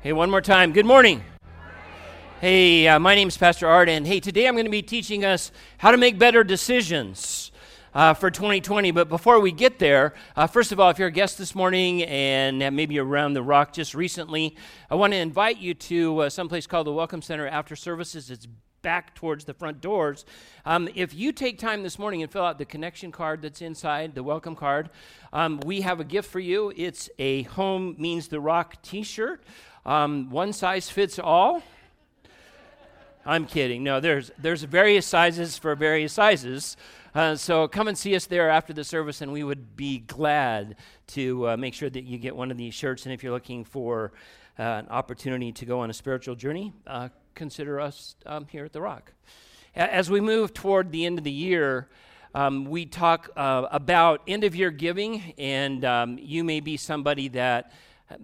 Hey, one more time. Good morning. Hey, uh, my name is Pastor Art, and hey, today I'm going to be teaching us how to make better decisions uh, for 2020. But before we get there, uh, first of all, if you're a guest this morning and maybe around the rock just recently, I want to invite you to uh, someplace called the Welcome Center after services. It's back towards the front doors. Um, if you take time this morning and fill out the connection card that's inside, the welcome card, um, we have a gift for you. It's a Home Means the Rock t shirt. Um, one size fits all. I'm kidding. No, there's there's various sizes for various sizes. Uh, so come and see us there after the service, and we would be glad to uh, make sure that you get one of these shirts. And if you're looking for uh, an opportunity to go on a spiritual journey, uh, consider us um, here at the Rock. As we move toward the end of the year, um, we talk uh, about end of year giving, and um, you may be somebody that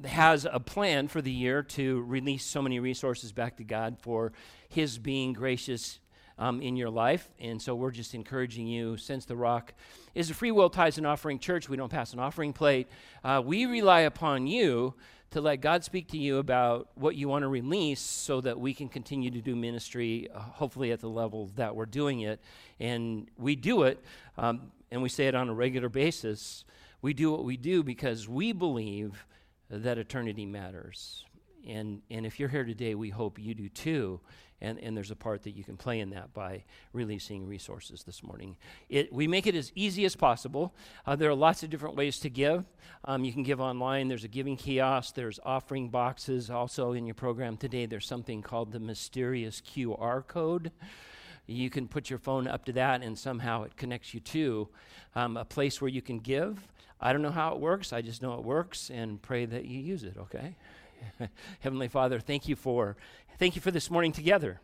has a plan for the year to release so many resources back to God for His being gracious um, in your life. And so we're just encouraging you, since The Rock is a free will tithes and offering church, we don't pass an offering plate. Uh, we rely upon you to let God speak to you about what you want to release so that we can continue to do ministry, uh, hopefully at the level that we're doing it. And we do it, um, and we say it on a regular basis. We do what we do because we believe that eternity matters. And, and if you're here today, we hope you do too. And, and there's a part that you can play in that by releasing resources this morning. It, we make it as easy as possible. Uh, there are lots of different ways to give. Um, you can give online, there's a giving kiosk, there's offering boxes. Also, in your program today, there's something called the mysterious QR code. You can put your phone up to that, and somehow it connects you to um, a place where you can give. I don't know how it works. I just know it works and pray that you use it, okay? Heavenly Father, thank you for thank you for this morning together.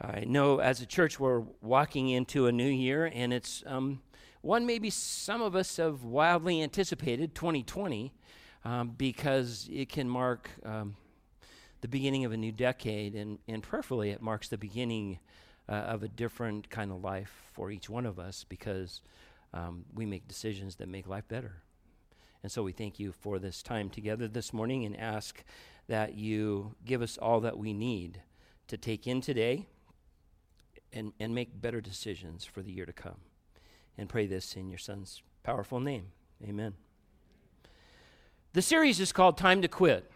I know as a church we're walking into a new year and it's um, one maybe some of us have wildly anticipated 2020 um, because it can mark um, the beginning of a new decade and, and prayerfully it marks the beginning uh, of a different kind of life for each one of us because um, we make decisions that make life better. And so we thank you for this time together this morning and ask that you give us all that we need to take in today and, and make better decisions for the year to come. And pray this in your son's powerful name. Amen. The series is called Time to Quit.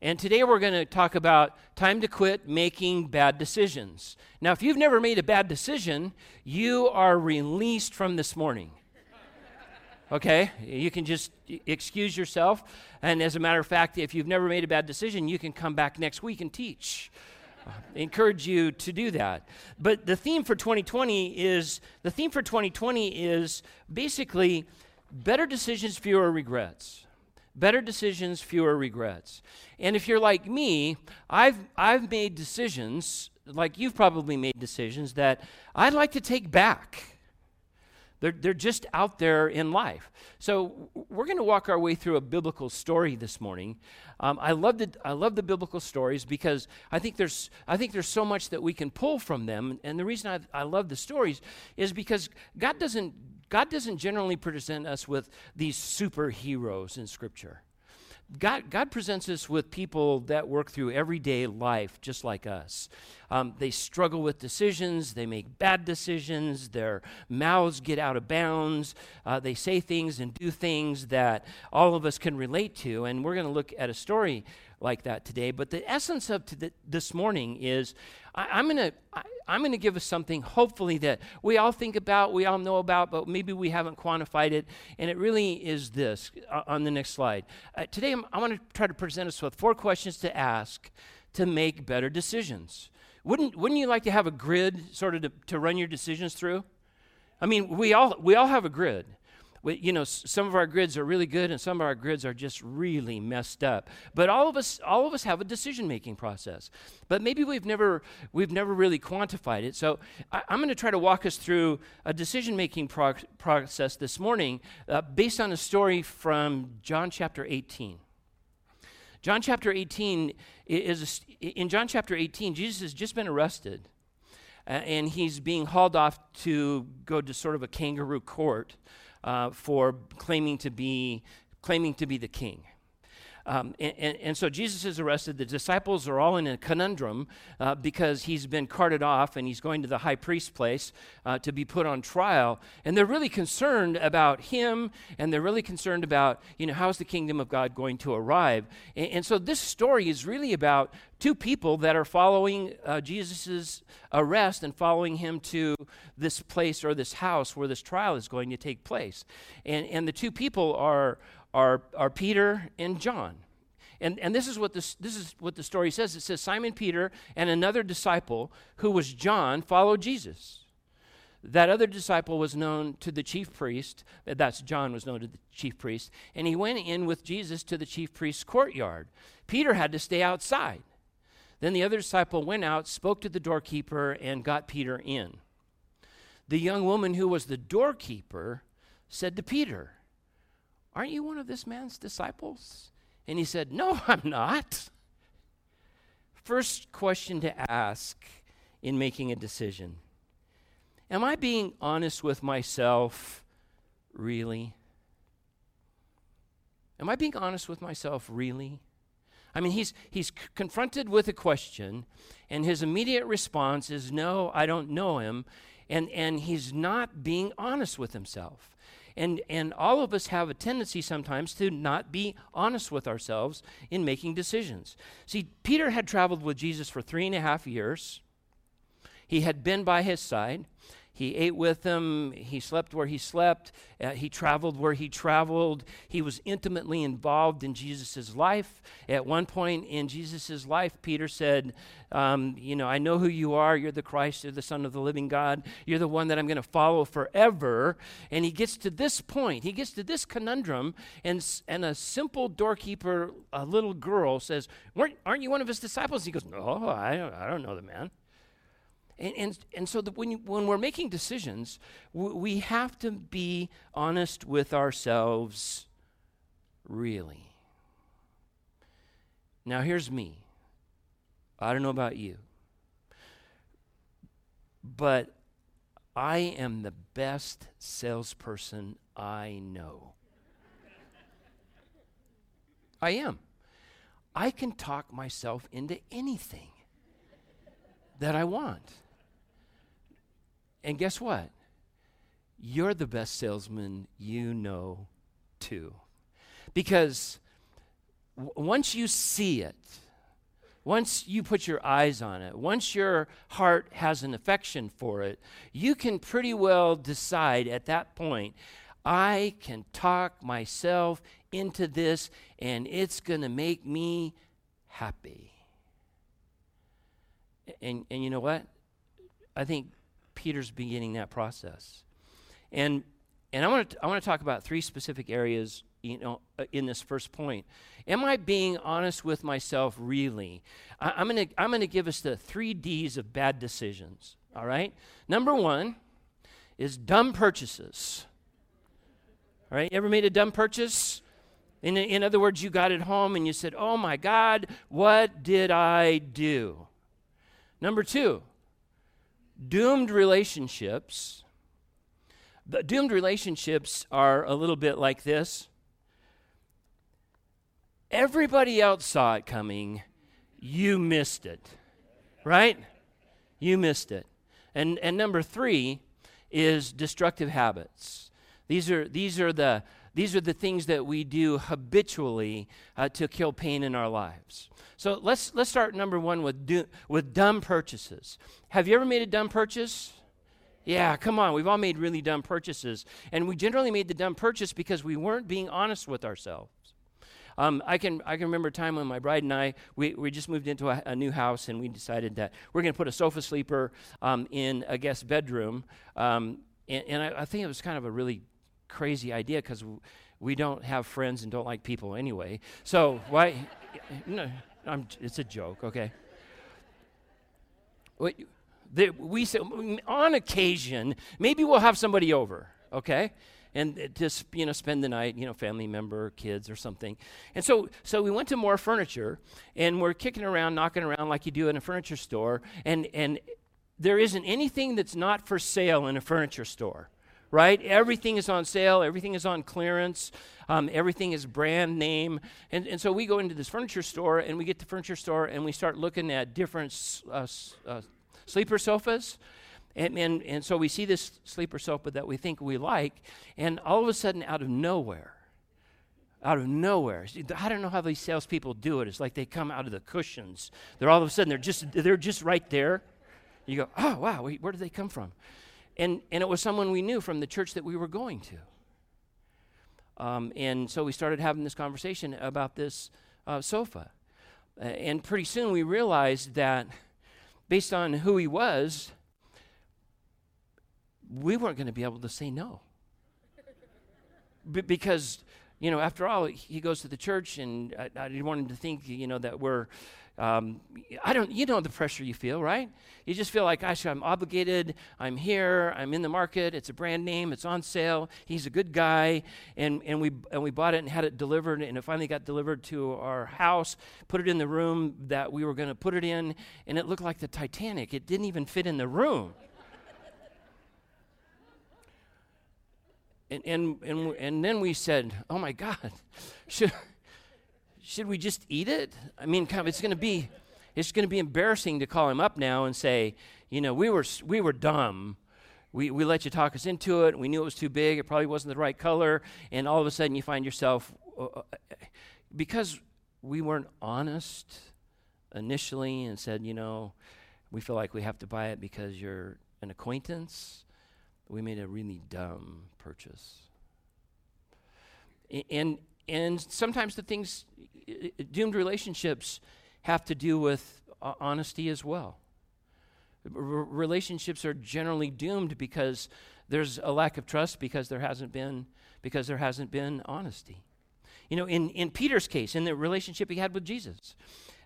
And today we're going to talk about time to quit making bad decisions. Now, if you've never made a bad decision, you are released from this morning. Okay? You can just excuse yourself. And as a matter of fact, if you've never made a bad decision, you can come back next week and teach. Encourage you to do that. But the theme for 2020 is the theme for 2020 is basically better decisions, fewer regrets. Better decisions, fewer regrets. And if you're like me, I've, I've made decisions, like you've probably made decisions, that I'd like to take back. They're, they're just out there in life. So we're going to walk our way through a biblical story this morning. Um, I, love the, I love the biblical stories because I think, there's, I think there's so much that we can pull from them. And the reason I, I love the stories is because God doesn't, God doesn't generally present us with these superheroes in Scripture. God, God presents us with people that work through everyday life just like us. Um, they struggle with decisions, they make bad decisions, their mouths get out of bounds, uh, they say things and do things that all of us can relate to. And we're going to look at a story like that today. But the essence of this morning is I, am going to. I'm going to give us something, hopefully, that we all think about, we all know about, but maybe we haven't quantified it. And it really is this uh, on the next slide. Uh, today, I'm, I want to try to present us with four questions to ask to make better decisions. Wouldn't, wouldn't you like to have a grid sort of to, to run your decisions through? I mean, we all, we all have a grid you know, some of our grids are really good and some of our grids are just really messed up. But all of us, all of us have a decision-making process. But maybe we've never, we've never really quantified it. So I, am going to try to walk us through a decision-making pro- process this morning uh, based on a story from John chapter 18. John chapter 18 is, in John chapter 18, Jesus has just been arrested. Uh, and he's being hauled off to go to sort of a kangaroo court uh, for claiming to be claiming to be the king. Um, and, and, and, so Jesus is arrested. The disciples are all in a conundrum uh, because he's been carted off and he's going to the high priest's place uh, to be put on trial. And they're really concerned about him and they're really concerned about, you know, how's the kingdom of God going to arrive. And, and so this story is really about two people that are following uh, Jesus' arrest and following him to this place or this house where this trial is going to take place. And, and the two people are are, are Peter and John. And, and this, is what this, this is what the story says. It says Simon Peter and another disciple, who was John, followed Jesus. That other disciple was known to the chief priest. That's John was known to the chief priest. And he went in with Jesus to the chief priest's courtyard. Peter had to stay outside. Then the other disciple went out, spoke to the doorkeeper, and got Peter in. The young woman who was the doorkeeper said to Peter, Aren't you one of this man's disciples? And he said, No, I'm not. First question to ask in making a decision Am I being honest with myself, really? Am I being honest with myself, really? I mean, he's, he's c- confronted with a question, and his immediate response is, No, I don't know him. And, and he's not being honest with himself. And, and all of us have a tendency sometimes to not be honest with ourselves in making decisions. See, Peter had traveled with Jesus for three and a half years, he had been by his side. He ate with them. He slept where he slept. Uh, he traveled where he traveled. He was intimately involved in Jesus' life. At one point in Jesus' life, Peter said, um, You know, I know who you are. You're the Christ. You're the Son of the living God. You're the one that I'm going to follow forever. And he gets to this point. He gets to this conundrum, and, and a simple doorkeeper, a little girl, says, Aren't you one of his disciples? He goes, No, I, I don't know the man. And, and, and so when, you, when we're making decisions, w- we have to be honest with ourselves, really. Now, here's me. I don't know about you, but I am the best salesperson I know. I am. I can talk myself into anything that I want. And guess what? You're the best salesman you know, too. Because w- once you see it, once you put your eyes on it, once your heart has an affection for it, you can pretty well decide at that point I can talk myself into this and it's going to make me happy. And, and you know what? I think Peter's beginning that process. And, and I want to I want to talk about three specific areas you know, uh, in this first point. Am I being honest with myself really? I, am going to I'm going to give us the three D's of bad decisions. All right? Number one is dumb purchases. All right? Ever made a dumb purchase? In, in other words, you got it home and you said, Oh my God, what did I do? Number two, doomed relationships. The doomed relationships are a little bit like this. Everybody else saw it coming. You missed it. Right? You missed it. And, and number three is destructive habits. These are, these are, the, these are the things that we do habitually uh, to kill pain in our lives. So let's, let's start number one with, do, with dumb purchases. Have you ever made a dumb purchase? Yeah, come on. We've all made really dumb purchases. And we generally made the dumb purchase because we weren't being honest with ourselves. Um, I, can, I can remember a time when my bride and I, we, we just moved into a, a new house and we decided that we're going to put a sofa sleeper um, in a guest bedroom. Um, and, and I, I, think it was kind of a really crazy idea because we don't have friends and don't like people anyway. So why? no, I'm, it's a joke, okay? We, we say, on occasion, maybe we'll have somebody over, okay? and uh, just you know spend the night you know family member kids or something and so so we went to more furniture and we're kicking around knocking around like you do in a furniture store and and there isn't anything that's not for sale in a furniture store right? Everything is on sale, everything is on clearance, um, everything is brand name. And, and so we go into this furniture store and we get the furniture store and we start looking at different uh, uh, sleeper sofas. And, and, and so we see this sleeper sofa that we think we like, and all of a sudden, out of nowhere, out of nowhere. I don't know how these salespeople do it. It's like they come out of the cushions. They're all of a sudden they're just they're just right there. You go, oh wow, where did they come from? And and it was someone we knew from the church that we were going to. Um, and so we started having this conversation about this uh, sofa, and pretty soon we realized that based on who he was, we weren't going to be able to say no. B- because you know, after all, he goes to the church, and I, I didn't want him to think, you know, that we're, um, I don't, you know, the pressure you feel, right? You just feel like, gosh, I'm obligated. I'm here. I'm in the market. It's a brand name. It's on sale. He's a good guy, and and we and we bought it and had it delivered, and it finally got delivered to our house. Put it in the room that we were going to put it in, and it looked like the Titanic. It didn't even fit in the room. And, and, and, and then we said, oh my God, should, should we just eat it? I mean, kind of, it's going to be, it's going to be embarrassing to call him up now and say, you know, we were, we were dumb. We, we let you talk us into it. We knew it was too big. It probably wasn't the right color. And all of a sudden you find yourself, uh, uh because we weren't honest initially and said, you know, we feel like we have to buy it because you're an acquaintance we made a really dumb purchase. And, and sometimes the things, doomed relationships have to do with honesty as well. Relationships are generally doomed because there's a lack of trust because there hasn't been because there hasn't been honesty. You know, in, in Peter's case, in the relationship he had with Jesus,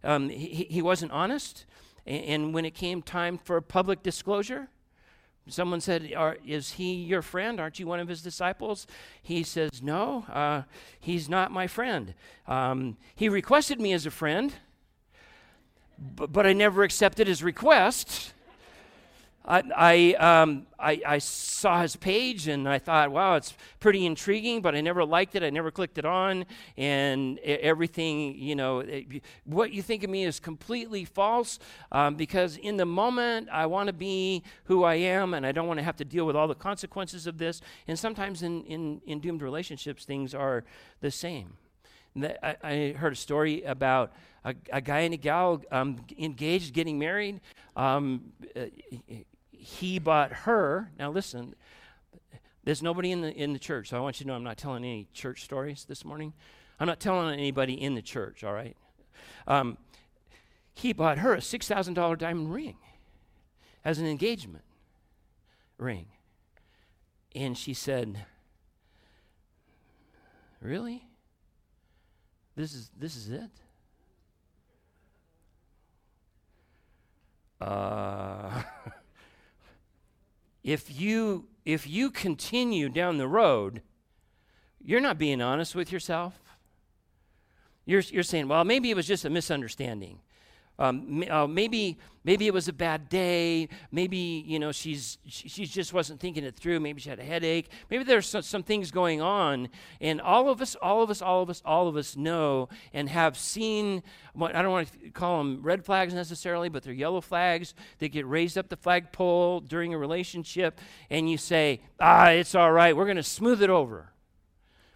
um, he, he wasn't honest. And when it came time for public disclosure, Someone said, Is he your friend? Aren't you one of his disciples? He says, No, uh, he's not my friend. Um, he requested me as a friend, but, but I never accepted his request. I, I, um, I, I, saw his page and I thought, wow, it's pretty intriguing, but I never liked it. I never clicked it on. And everything, you know, it, what you think of me is completely false um, because in the moment I want to be who I am and I don't want to have to deal with all the consequences of this. And sometimes in, in, in doomed relationships, things are the same. I, I heard a story about a, a guy and a gal um, engaged, getting married. Um, he bought her. Now listen, there's nobody in the in the church, so I want you to know I'm not telling any church stories this morning. I'm not telling anybody in the church. All right. Um, he bought her a six thousand dollar diamond ring as an engagement ring, and she said, "Really? This is this is it?" Uh, if you if you continue down the road, you're not being honest with yourself. You're, you're saying, well, maybe it was just a misunderstanding. Um, uh, maybe maybe it was a bad day. Maybe you know she's she, she, just wasn't thinking it through. Maybe she had a headache. Maybe there's some, some things going on, and all of us, all of us, all of us, all of us know and have seen. What I don't want to call them red flags necessarily, but they're yellow flags that get raised up the flagpole during a relationship, and you say, "Ah, it's all right. We're going to smooth it over."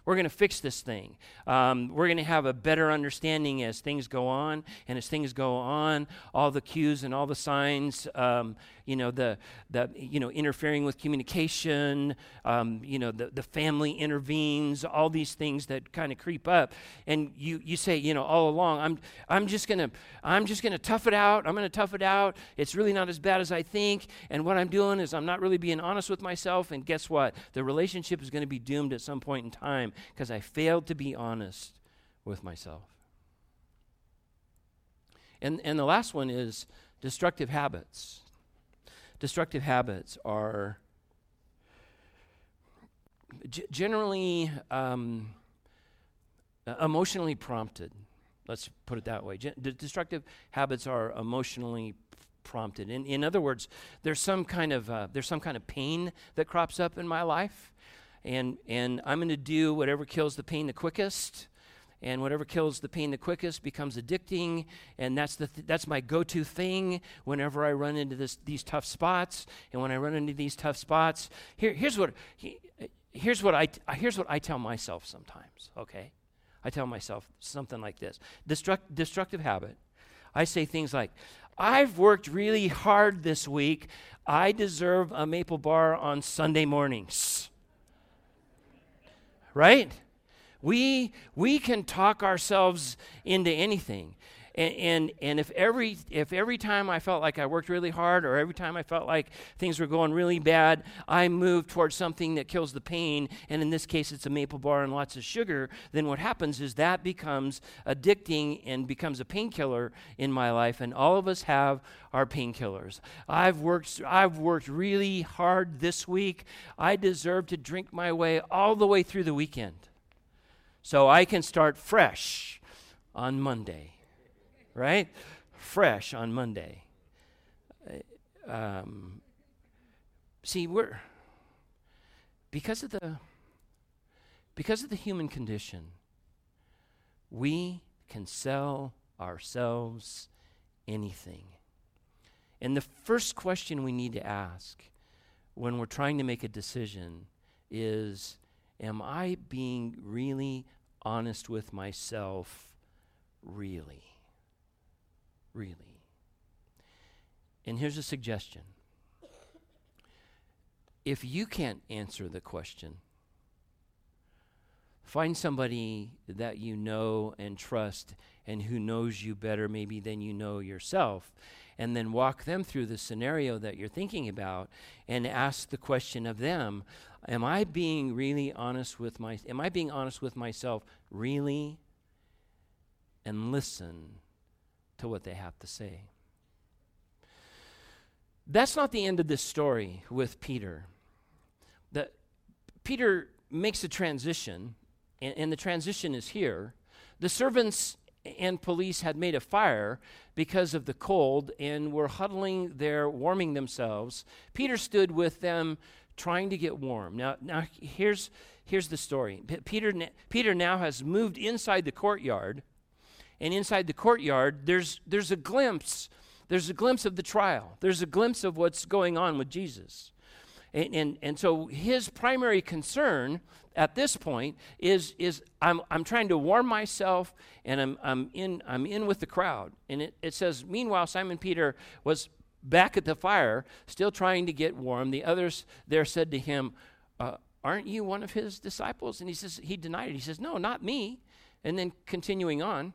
We're going to fix this thing. Um, we're going to have a better understanding as things go on. And as things go on, all the cues and all the signs, um, you know, the, the, you know, interfering with communication, um, you know, the, the family intervenes, all these things that kind of creep up. And you, you say, you know, all along, I'm, I'm just going to, I'm just going to tough it out. I'm going to tough it out. It's really not as bad as I think. And what I'm doing is I'm not really being honest with myself. And guess what? The relationship is going to be doomed at some point in time because I failed to be honest with myself. And, and the last one is destructive habits. Destructive habits are g- generally um, emotionally prompted. Let's put it that way. Gen- destructive habits are emotionally prompted. In, in other words, there's some kind of uh, there's some kind of pain that crops up in my life, and and I'm going to do whatever kills the pain the quickest and whatever kills the pain the quickest becomes addicting. And that's the th- that's my go-to thing whenever i run into this, these tough spots. And when i run into these tough spots here, here's what he, here's what I here's what i tell myself sometimes okay? I tell myself something like this. Destruct, destructive habit. I say things like i've worked really hard this week. I deserve a maple bar on sunday mornings. Right we, we can talk ourselves into anything. And, and, and, if, every, if every time I felt like I worked really hard or every time I felt like things were going really bad, I moved towards something that kills the pain, and in this case it's a maple bar and lots of sugar, then what happens is that becomes addicting and becomes a painkiller in my life, and all of us have our painkillers. I've worked, I've worked really hard this week. I deserve to drink my way all the way through the weekend so I can start fresh on Monday, right? Fresh on Monday. Um, see, we're because of the because of the human condition, we can sell ourselves anything. And the first question we need to ask when we're trying to make a decision is Am I being really honest with myself, really. Really. And here's a suggestion if you can't answer the question, find somebody that you know and trust and who knows you better maybe than you know yourself and then walk them through the scenario that you're thinking about and ask the question of them am I being really honest with my am I being honest with myself really and listen to what they have to say. That's not the end of this story with Peter. That Peter makes a transition and, and the transition is here. The servants and police had made a fire because of the cold and were huddling there warming themselves. Peter stood with them trying to get warm. Now, now here's, here's the story P- Peter, Peter now has moved inside the courtyard, and inside the courtyard, there's, there's a glimpse. There's a glimpse of the trial. There's a glimpse of what's going on with Jesus. And, and, and so his primary concern at this point is, is I'm, I'm trying to warm myself and I'm, I'm, in, I'm in with the crowd. And it, it says, Meanwhile, Simon Peter was back at the fire, still trying to get warm. The others there said to him, uh, Aren't you one of his disciples? And he says, He denied it. He says, No, not me. And then continuing on,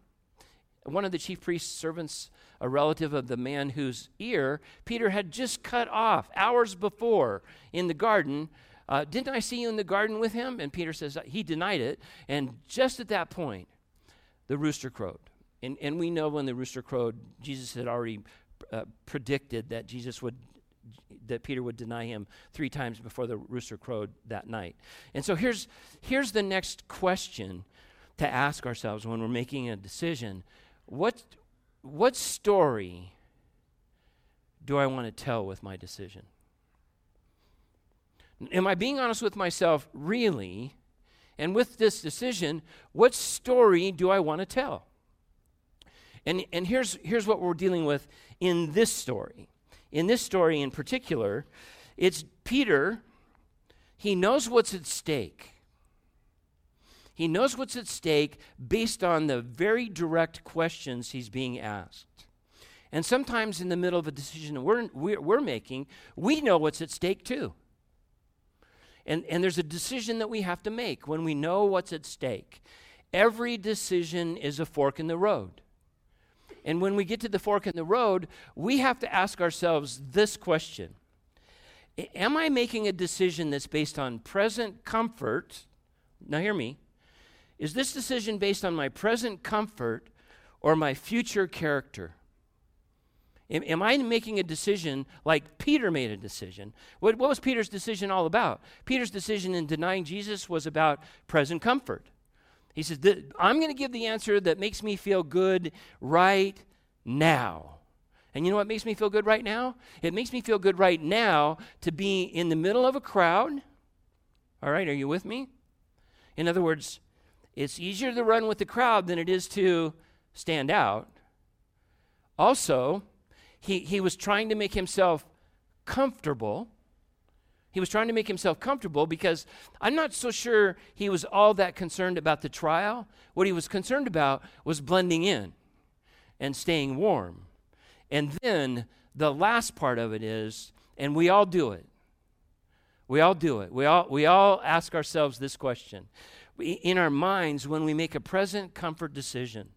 one of the chief priest's servants, a relative of the man whose ear Peter had just cut off hours before in the garden, uh, Didn't I see you in the garden with him? And Peter says, He denied it. And just at that point, the rooster crowed. And, and we know when the rooster crowed, Jesus had already uh, predicted that Jesus would that Peter would deny him three times before the rooster crowed that night. And so here's here's the next question to ask ourselves when we're making a decision. What what story do I want to tell with my decision? Am I being honest with myself really? And with this decision, what story do I want to tell? And, and here's, here's what we're dealing with in this story. In this story in particular, it's Peter, he knows what's at stake. He knows what's at stake based on the very direct questions he's being asked. And sometimes in the middle of a decision we're, we're, we're making, we know what's at stake too. And, and there's a decision that we have to make when we know what's at stake. Every decision is a fork in the road. And when we get to the fork in the road, we have to ask ourselves this question Am I making a decision that's based on present comfort? Now, hear me. Is this decision based on my present comfort or my future character? Am, am, I making a decision like Peter made a decision? What, what was Peter's decision all about? Peter's decision in denying Jesus was about present comfort. He says, I'm going to give the answer that makes me feel good right now. And you know what makes me feel good right now? It makes me feel good right now to be in the middle of a crowd. All right, are you with me? In other words, it's easier to run with the crowd than it is to stand out. Also, he, he was trying to make himself comfortable. He was trying to make himself comfortable because I'm not so sure he was all that concerned about the trial. What he was concerned about was blending in and staying warm. And then the last part of it is, and we all do it. We all do it. We all, we all ask ourselves this question. In our minds, when we make a present comfort decision,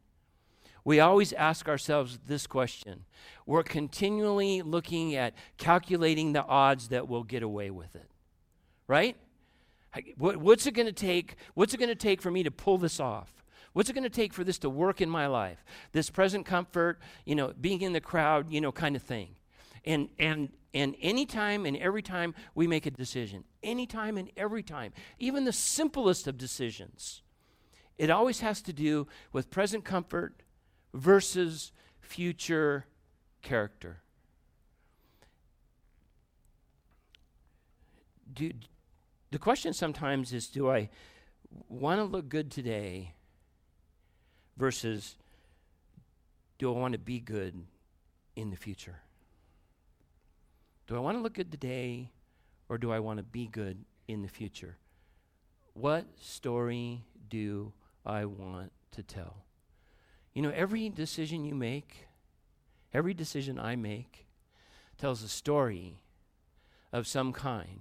we always ask ourselves this question. We're continually looking at calculating the odds that we'll get away with it. Right? What's it going to take? What's it going to take for me to pull this off? What's it going to take for this to work in my life? This present comfort, you know, being in the crowd, you know, kind of thing. And and and anytime and every time we make a decision, anytime and every time, even the simplest of decisions, it always has to do with present comfort versus future character. Do, the question sometimes is do I want to look good today versus do I want to be good in the future? Do I want to look good today or do I want to be good in the future? What story do I want to tell? You know, every decision you make, every decision I make, tells a story of some kind.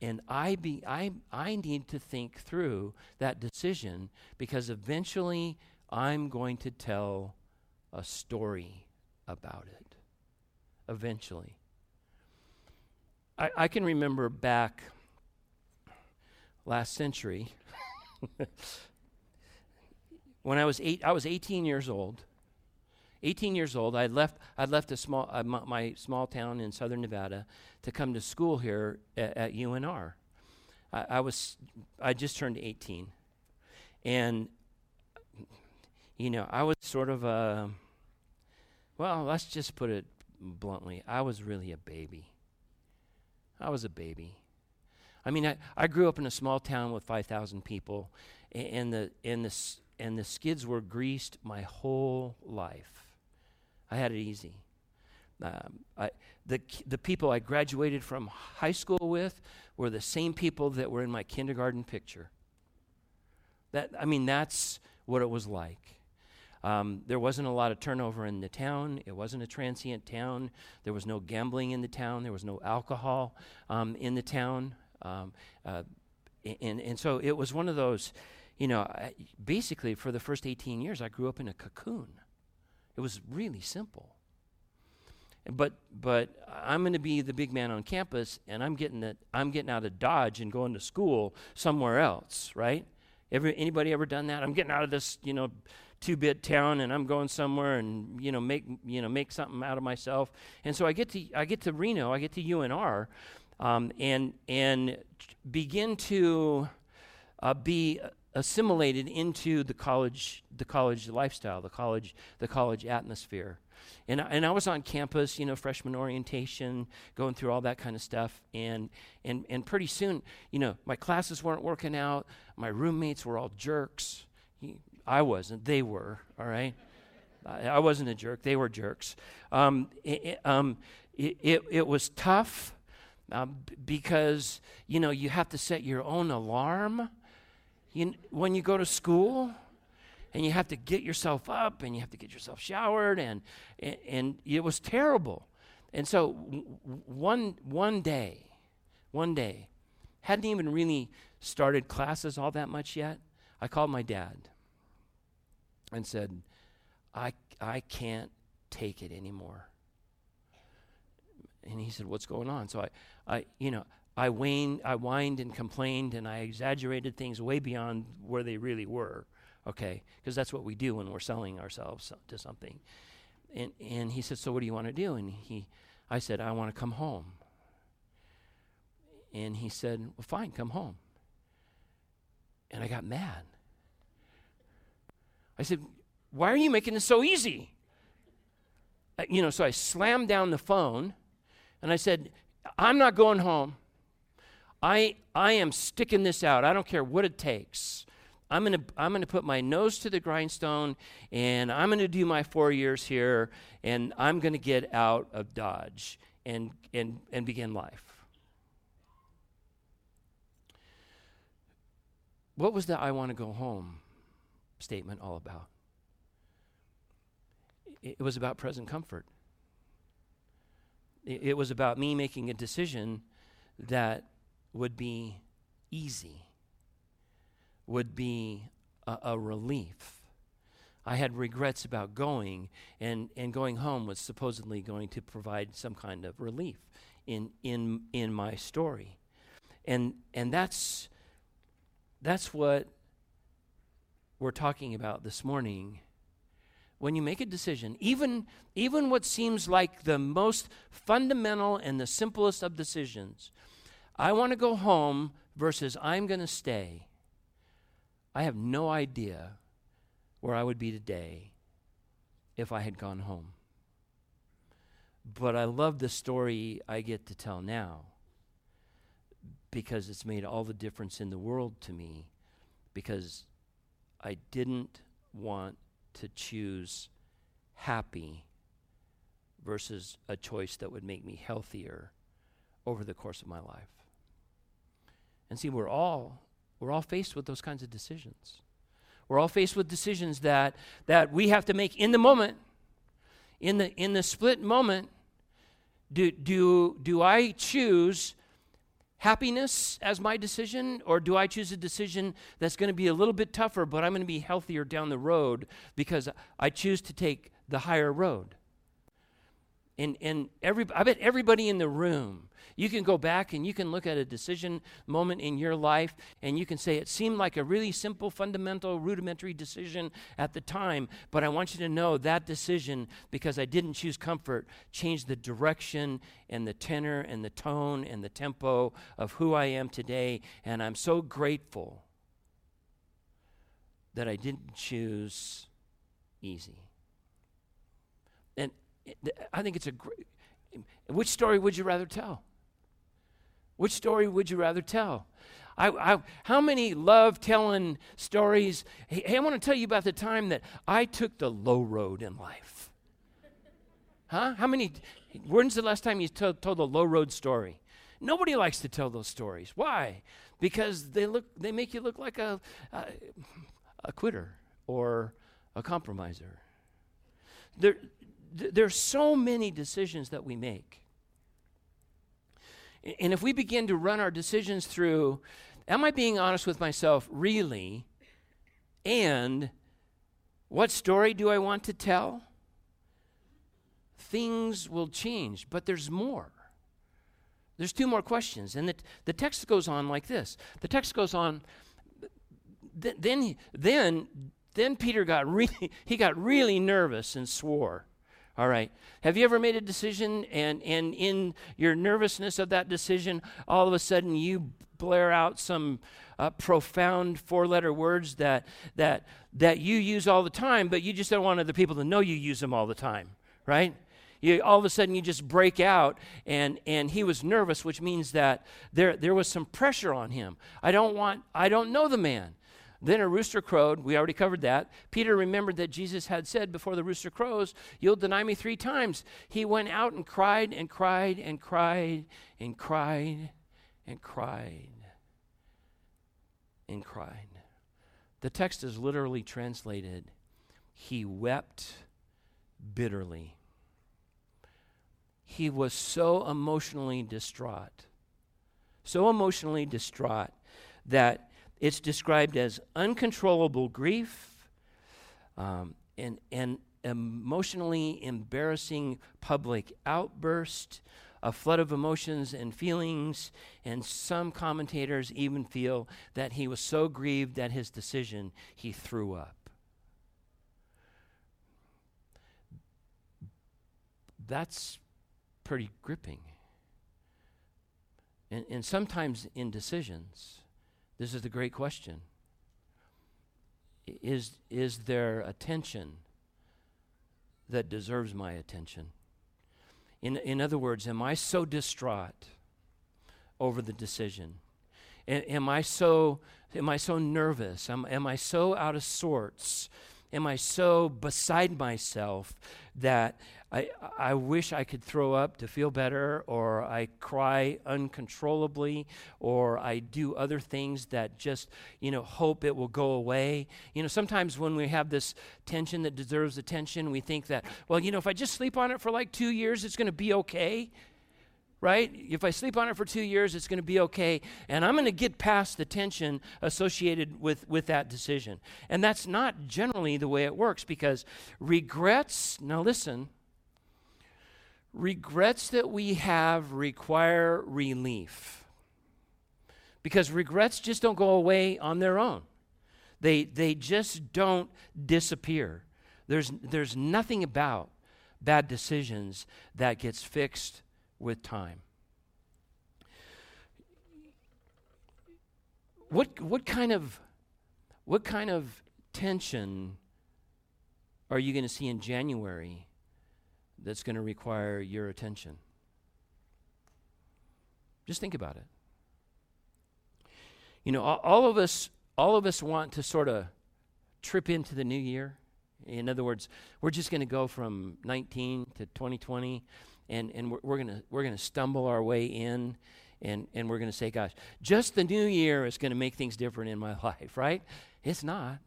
And I, be, I, I need to think through that decision because eventually I'm going to tell a story about it. Eventually. I, I can remember back last century when I was eight, I was 18 years old. 18 years old, I left. I left a small, uh, my, my, small town in southern Nevada to come to school here at, at UNR. I, I, was, I just turned 18, and you know, I was sort of a, well, let's just put it bluntly, I was really a baby. I was a baby. I mean, I, I grew up in a small town with 5,000 people, and, and the and the and the skids were greased my whole life. I had it easy. Um, I, the, the people I graduated from high school with were the same people that were in my kindergarten picture. That, I mean, that's what it was like. Um, there wasn't a lot of turnover in the town. It wasn't a transient town. There was no gambling in the town. There was no alcohol um, in the town. Um, uh, and, and so it was one of those you know, I, basically for the first 18 years, I grew up in a cocoon. It was really simple. But but I'm going to be the big man on campus, and I'm getting it. I'm getting out of Dodge and going to school somewhere else, right? Ever anybody ever done that? I'm getting out of this, you know, two-bit town, and I'm going somewhere and you know make you know make something out of myself. And so I get to I get to Reno, I get to UNR, um, and and begin to uh, be assimilated into the college the college lifestyle the college the college atmosphere and, and I was on campus, you know, freshman orientation, going through all that kind of stuff. And, and, and pretty soon, you know, my classes weren't working out. My roommates were all jerks. I wasn't, they were, all right? I, I wasn't a jerk, they were jerks. Um, it, um, it, it, it, was tough um, because, you know, you have to set your own alarm you, when you go to school and you have to get yourself up and you have to get yourself showered and, and, and it was terrible. And so one, one day, one day, hadn't even really started classes all that much yet, I called my dad and said, I, I can't take it anymore. And he said, What's going on? So I, I you know, I whined, I whined and complained and I exaggerated things way beyond where they really were. Okay, because that's what we do when we're selling ourselves to something. And and he said, "So what do you want to do?" And he, I said, "I want to come home." And he said, "Well, fine, come home." And I got mad. I said, "Why are you making this so easy?" you know, so I slammed down the phone and I said, I'm not going home. I, I am sticking this out. I don't care what it takes. I'm going to I'm to put my nose to the grindstone and I'm going to do my 4 years here and I'm going to get out of Dodge and and and begin life. What was that I want to go home statement all about? It was about present comfort. It was about me making a decision that would be easy, would be a, a, relief. I had regrets about going, and, and going home was supposedly going to provide some kind of relief in, in, in my story. And, and that's, that's what we're talking about this morning when you make a decision, even, even what seems like the most fundamental and the simplest of decisions, I want to go home versus I'm going to stay, I have no idea where I would be today if I had gone home. But I love the story I get to tell now because it's made all the difference in the world to me because I didn't want to choose happy versus a choice that would make me healthier over the course of my life. And see, we're all we're all faced with those kinds of decisions. We're all faced with decisions that that we have to make in the moment. In the in the split moment, do do do I choose happiness as my decision, or do I choose a decision that's going to be a little bit tougher, but I'm going to be healthier down the road because I choose to take the higher road? And, and every, I bet everybody in the room you can go back and you can look at a decision moment in your life and you can say it seemed like a really simple, fundamental, rudimentary decision at the time, but I want you to know that decision, because I didn't choose comfort, changed the direction and the tenor and the tone and the tempo of who I am today. And I'm so grateful that I didn't choose easy. I think it's a great. Which story would you rather tell? Which story would you rather tell? I, I, how many love telling stories? Hey, I want to tell you about the time that I took the low road in life. Huh? How many? When's the last time you told, told a low road story? Nobody likes to tell those stories. Why? Because they look, they make you look like a, a, a quitter or a compromiser. There, there's so many decisions that we make and if we begin to run our decisions through, am I being honest with myself, really? And what story do I want to tell? Things will change, but there's more. There's two more questions. And the, the text goes on like this the text goes on, th- then, then, then Peter got really, he got really nervous and swore. All right. Have you ever made a decision and, and in your nervousness of that decision, all of a sudden you blare out some uh, profound four letter words that, that, that you use all the time, but you just don't want other people to know you use them all the time, right? You, all of a sudden you just break out and, and he was nervous which means that there, there was some pressure on him i don't want i don't know the man then a rooster crowed. We already covered that. Peter remembered that Jesus had said, Before the rooster crows, you'll deny me three times. He went out and cried and cried and cried and cried and cried and cried. The text is literally translated He wept bitterly. He was so emotionally distraught, so emotionally distraught that it's described as uncontrollable grief um, and, and emotionally embarrassing public outburst, a flood of emotions and feelings, and some commentators even feel that he was so grieved at his decision he threw up. That's pretty gripping. And, and sometimes in decisions, this is the great question. Is, is there attention that deserves my attention? In, in other words, am I so distraught over the decision? A- am I so am I so nervous? Am, am I so out of sorts? Am I so beside myself that I, I wish I could throw up to feel better, or I cry uncontrollably, or I do other things that just, you know, hope it will go away. You know, sometimes when we have this tension that deserves attention, we think that, well, you know, if I just sleep on it for like two years, it's going to be okay right? If I sleep on it for two years, it's going to be okay. And I'm going to get past the tension associated with, with that decision. And that's not generally the way it works because regrets, now listen, regrets that we have require relief. Because regrets just don't go away on their own. They, they just don't disappear. There's, there's nothing about bad decisions that gets fixed with time. What, what kind of what kind of tension are you going to see in January that's going to require your attention. Just think about it. You know, all, all of us all of us want to sort of trip into the new year. In other words, we're just going to go from 19 to 2020 and, and we're, we're going we're gonna stumble our way in and, and we're going to say, gosh, just the new year is going to make things different in my life, right? It's not.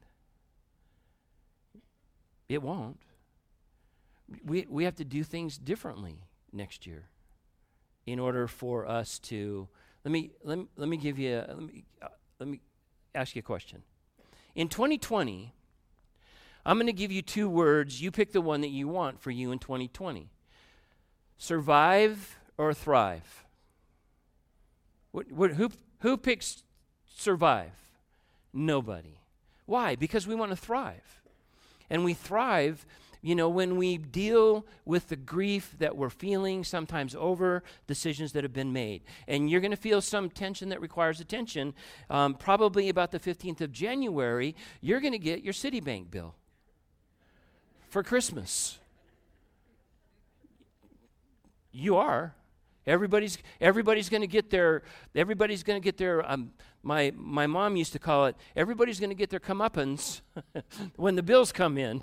It won't we, we have to do things differently next year in order for us to let me let me, let me give you let me uh, let me ask you a question in 2020 i'm going to give you two words you pick the one that you want for you in 2020 survive or thrive what, what, who, who picks survive nobody why because we want to thrive and we thrive you know, when we deal with the grief that we're feeling, sometimes over decisions that have been made. And you're going to feel some tension that requires attention. Um, probably about the 15th of January, you're going to get your Citibank bill for Christmas. You are. Everybody's everybody's going to get their everybody's going to get their um, my my mom used to call it everybody's going to get their comeuppance when the bills come in.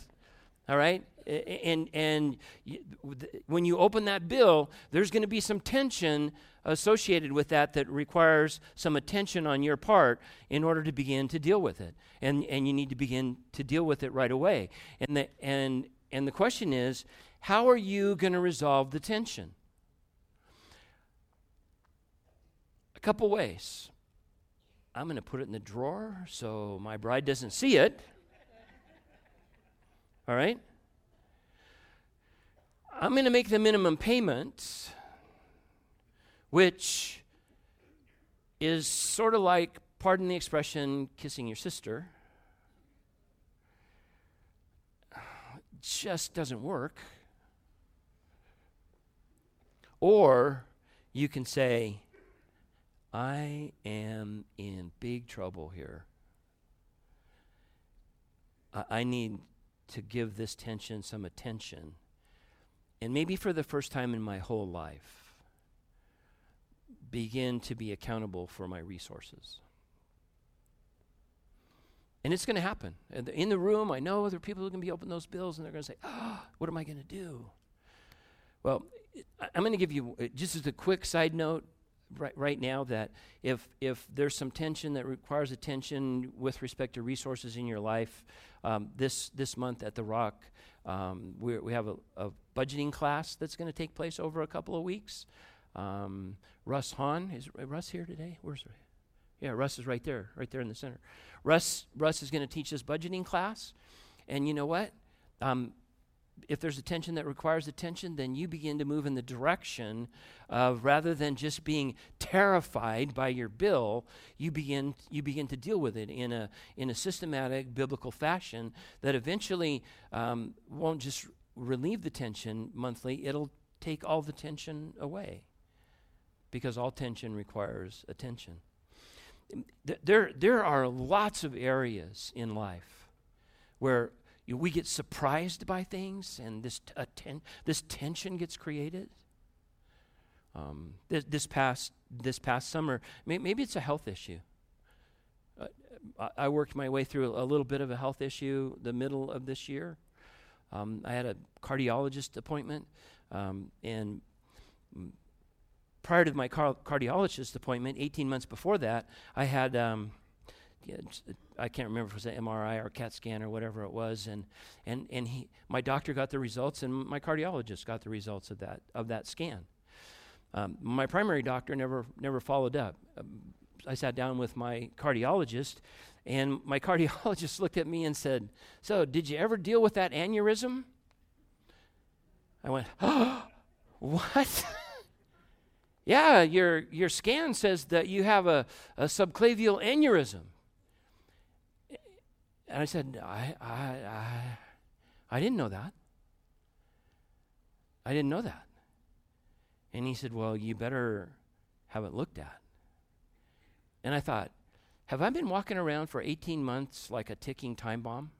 All right? And, and when you open that bill, there's going to be some tension associated with that that requires some attention on your part in order to begin to deal with it. And, and you need to begin to deal with it right away. And the, and, and the question is how are you going to resolve the tension? A couple ways. I'm going to put it in the drawer so my bride doesn't see it. All right? I'm going to make the minimum payment, which is sort of like, pardon the expression, kissing your sister. Just doesn't work. Or you can say, I am in big trouble here. I, I need to give this tension some attention and maybe for the first time in my whole life, begin to be accountable for my resources. And it's going to happen. In the room, I know there are people who are going to be opening those bills and they're going to say, oh, What am I going to do? Well, I'm going to give you, uh, just as a quick side note, right, right now that if, if there's some tension that requires attention with respect to resources in your life, um, this, this month at The Rock, um, we have a, a, budgeting class that's going to take place over a couple of weeks. Um, Russ Hahn, is Russ here today? Where's Russ? Yeah, Russ is right there, right there in the center. Russ, Russ is going to teach this budgeting class. And you know what? Um, if there's attention that requires attention, then you begin to move in the direction of rather than just being terrified by your bill, you begin you begin to deal with it in a in a systematic biblical fashion that eventually um, won't just relieve the tension monthly; it'll take all the tension away, because all tension requires attention. There there are lots of areas in life where you, we get surprised by things, and this, ten, this tension gets created. Um, this, this, past, this past summer, may, maybe it's a health issue. Uh, I, worked my way through a, a little bit of a health issue the middle of this year. Um, I had a cardiologist appointment, um, and prior to my car- cardiologist appointment, 18 months before that, I had um, I can't remember if it was an MRI or CAT scan or whatever it was, and and and he, my doctor got the results, and my cardiologist got the results of that of that scan. Um, my primary doctor never never followed up. Um, I sat down with my cardiologist, and my cardiologist looked at me and said, "So, did you ever deal with that aneurysm?" I went, oh, "What?" yeah, your your scan says that you have a, a subclavian aneurysm. And I said, I, I, I, I didn't know that. I didn't know that. And he said, Well, you better have it looked at. And I thought, Have I been walking around for 18 months like a ticking time bomb?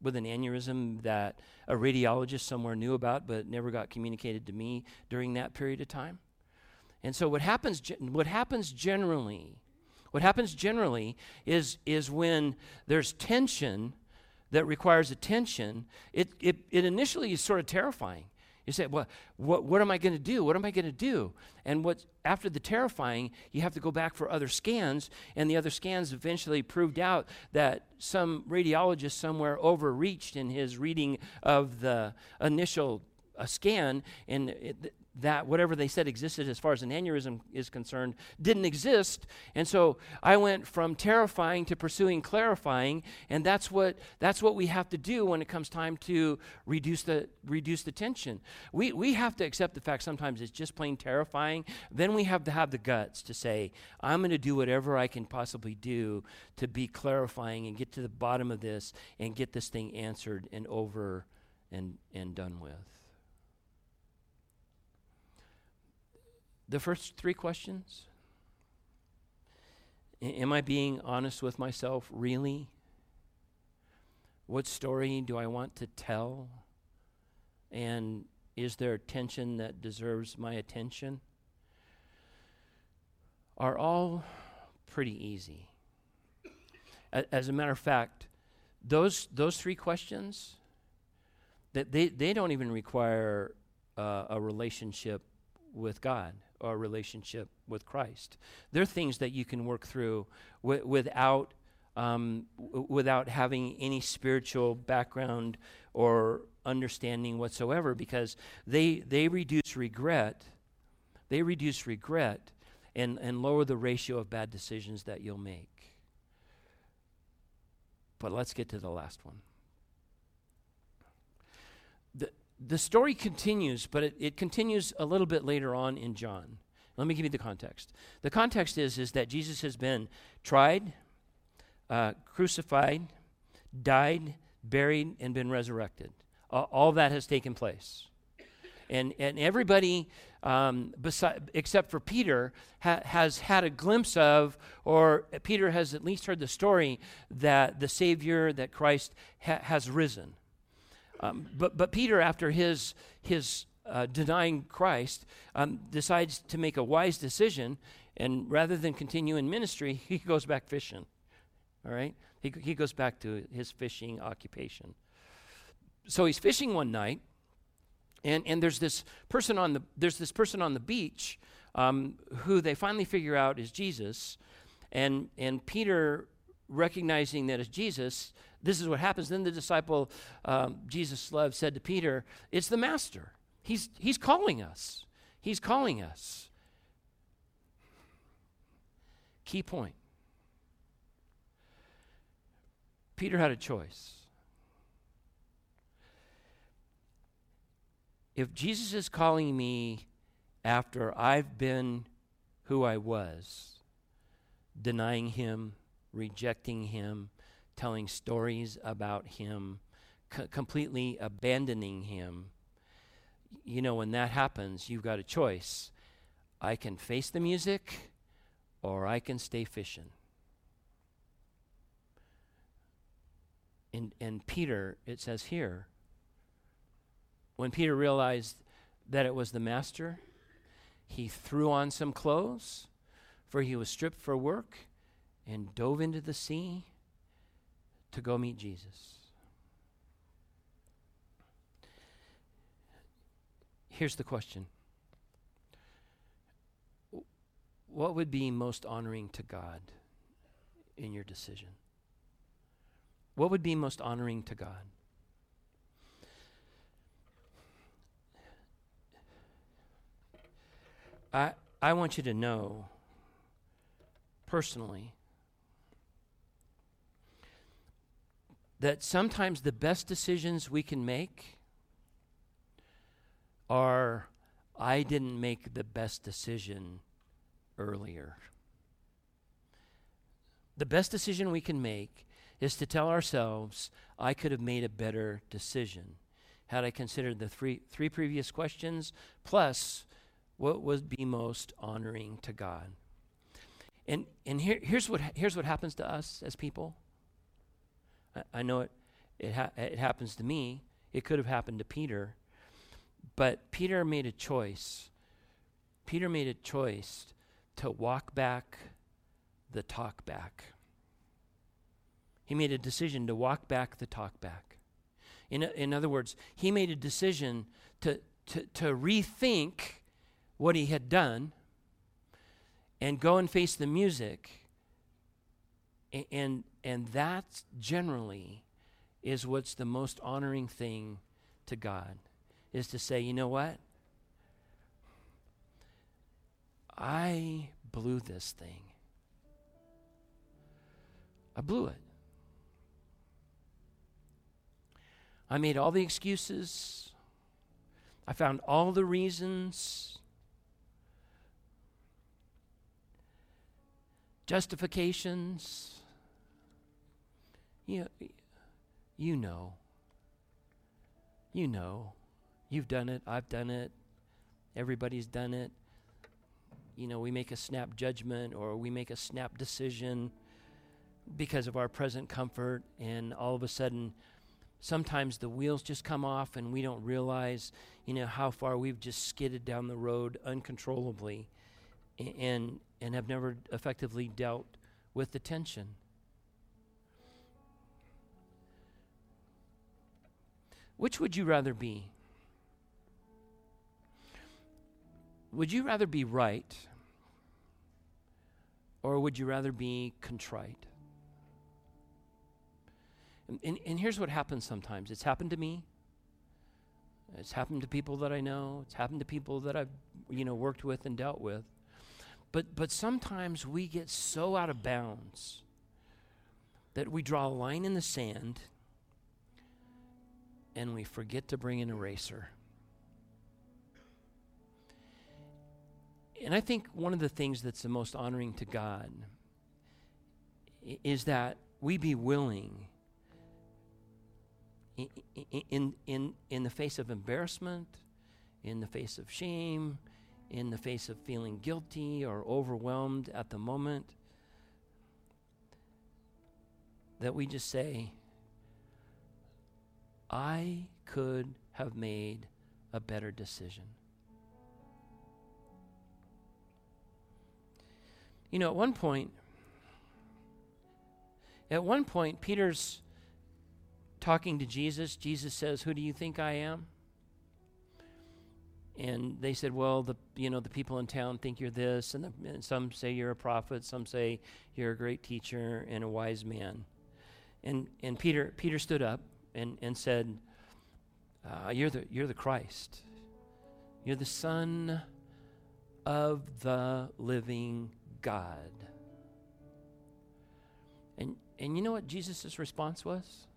With an aneurysm that a radiologist somewhere knew about but never got communicated to me during that period of time? And so, what happens, what happens generally what happens generally is, is when there's tension that requires attention, it, it, it initially is sort of terrifying. You say, well, what, what am I going to do? What am I going to do? And what, after the terrifying, you have to go back for other scans, and the other scans eventually proved out that some radiologist somewhere overreached in his reading of the initial uh, scan, and it, that whatever they said existed as far as an aneurysm is concerned didn't exist. And so i went from terrifying to pursuing clarifying. And that's what that's what we have to do when it comes time to reduce the reduce the tension. We we have to accept the fact sometimes it's just plain terrifying. Then we have to have the guts to say i'm going to do whatever i can possibly do to be clarifying and get to the bottom of this and get this thing answered and over and and done with The first three questions Am I being honest with myself, really? What story do I want to tell? And is there tension that deserves my attention? Are all pretty easy. As a matter of fact, those, those three questions, that they, they don't even require uh, a relationship with God or relationship with Christ. They're things that you can work through without um, w- without having any spiritual background or understanding whatsoever, because they they reduce regret. They reduce regret and, and lower the ratio of bad decisions that you'll make. But let's get to the last one. The, story continues, but it, it continues a little bit later on in John. Let me give you the context. The context is, is that Jesus has been tried, uh, crucified, died, buried, and been resurrected. Uh, all that has taken place. And, and everybody, um, except for Peter, ha- has had a glimpse of, or Peter has at least heard the story that the Savior, that Christ ha- has risen. Um, but, but Peter, after his, his uh, denying Christ, um, decides to make a wise decision, and rather than continue in ministry, he goes back fishing. All right? He, he goes back to his fishing occupation. So he's fishing one night, and, and there's this person on the there's this person on the beach um, who they finally figure out is Jesus, and and Peter recognizing that it's Jesus, this is what happens. Then the disciple um, Jesus loved said to Peter, It's the Master. He's, he's calling us. He's calling us. Key point Peter had a choice. If Jesus is calling me after I've been who I was, denying him, rejecting him, telling stories about him, c- completely abandoning him, you know, when that happens, you've got a choice. I can face the music or I can stay fishing. And, and Peter, it says here, when Peter realized that it was the master, he threw on some clothes, for he was stripped for work, and dove into the sea to go meet Jesus. Here's the question What would be most honoring to God in your decision? What would be most honoring to God? I, I want you to know personally that sometimes the best decisions we can make are I didn't make the best decision earlier. The best decision we can make is to tell ourselves, I could have made a better decision had I considered the three, three previous questions, plus what would be most honoring to God. And, and here, here's, what, here's what happens to us as people. I, know it, it, ha- it happens to me. It could have happened to Peter. But Peter made a choice. Peter made a choice to walk back the talk back. He made a decision to walk back the talk back. In, in other words, he made a decision to, to, to rethink what he had done and go and face the music. And, and that generally is what's the most honoring thing to God is to say, you know what? I blew this thing. I blew it. I made all the excuses. I found all the reasons. Justifications. You, you know. You know. You've done it. I've done it. Everybody's done it you know, we make a snap judgment or we make a snap decision because of our present comfort, and all of a sudden, sometimes the wheels just come off and we don't realize, you know, how far we've just skidded down the road uncontrollably and, and have never effectively dealt with the tension. Which would you rather be? Would you rather be right or would you rather be contrite? And, and, and, here's what happens sometimes it's happened to me. It's happened to people that I know. It's happened to people that I've you know worked with and dealt with. But but sometimes we get so out of bounds that we draw a line in the sand and we forget to bring an eraser. And I think one of the things that's the most honoring to God is that we be willing in, in, in, the face of embarrassment, in the face of shame, in the face of feeling guilty or overwhelmed at the moment, that we just say, I could have made a better decision. You know, at one point, at one point, Peter's talking to Jesus. Jesus says, "Who do you think I am?" And they said, "Well, the you know the people in town think you're this, and, the, and some say you're a prophet, some say you're a great teacher and a wise man." And and Peter Peter stood up and and said, uh, "You're the you're the Christ. You're the Son of the living God. And, and you know what Jesus' response was?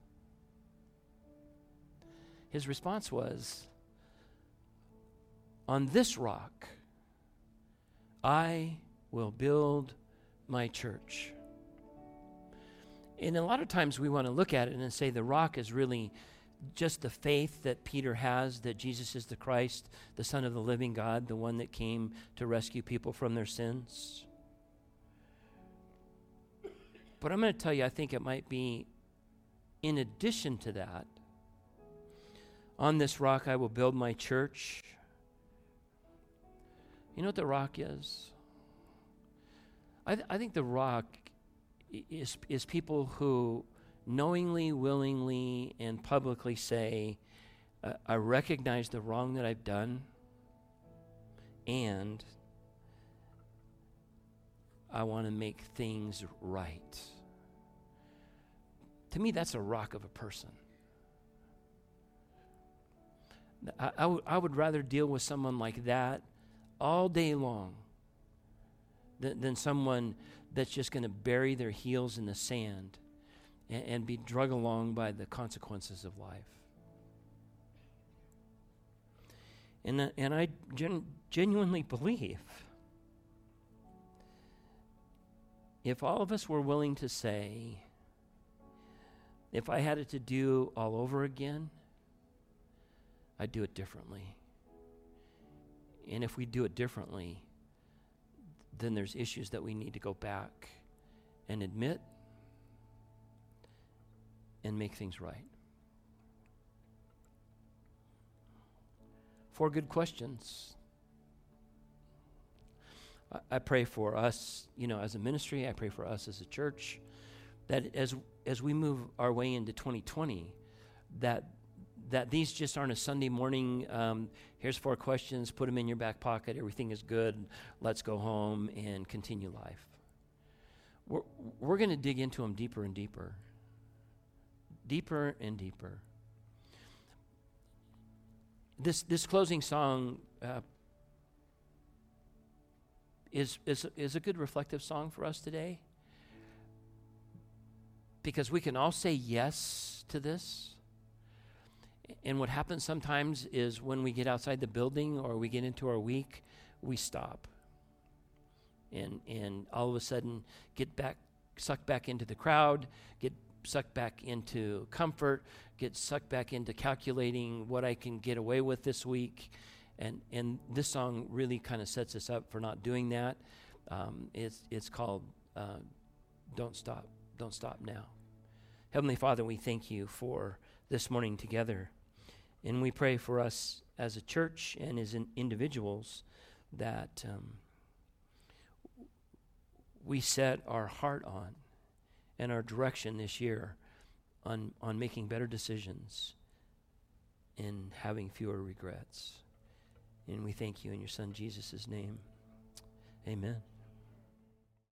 His response was, On this rock, I will build my church. And a lot of times we want to look at it and say the rock is really just the faith that Peter has that Jesus is the Christ, the Son of the living God, the one that came to rescue people from their sins. But I'm going to tell you, I think it might be in addition to that, on this rock I will build my church. You know what the rock is? I, th- I think the rock is, is people who knowingly, willingly, and publicly say, uh, I recognize the wrong that I've done, and I want to make things right. To me, that's a rock of a person. I, I, w- I would rather deal with someone like that all day long than, than someone that's just going to bury their heels in the sand and, and be drug along by the consequences of life. And, uh, and I gen- genuinely believe if all of us were willing to say, if I had it to do all over again, I'd do it differently. And if we do it differently, then there's issues that we need to go back and admit and make things right. Four good questions. I, pray for us, you know, as a ministry, I pray for us as a church, that as as we move our way into 2020, that that these just aren't a Sunday morning, um, here's four questions, put them in your back pocket, everything is good, let's go home and continue life. We're, we're going to dig into them deeper and deeper. Deeper and deeper. This, this closing song uh, is, is, is a good reflective song for us today because we can all say yes to this and what happens sometimes is when we get outside the building or we get into our week, we stop. And, and all of a sudden get back, sucked back into the crowd, get sucked back into comfort, get sucked back into calculating what I can get away with this week. And, and this song really kind of sets us up for not doing that. Um, it's, it's called uh, Don't Stop, Don't Stop Now. Heavenly Father, we thank you for this morning together. And we pray for us as a church and as in individuals that um, we set our heart on and our direction this year on, on making better decisions and having fewer regrets. And we thank you in your Son Jesus' name. Amen.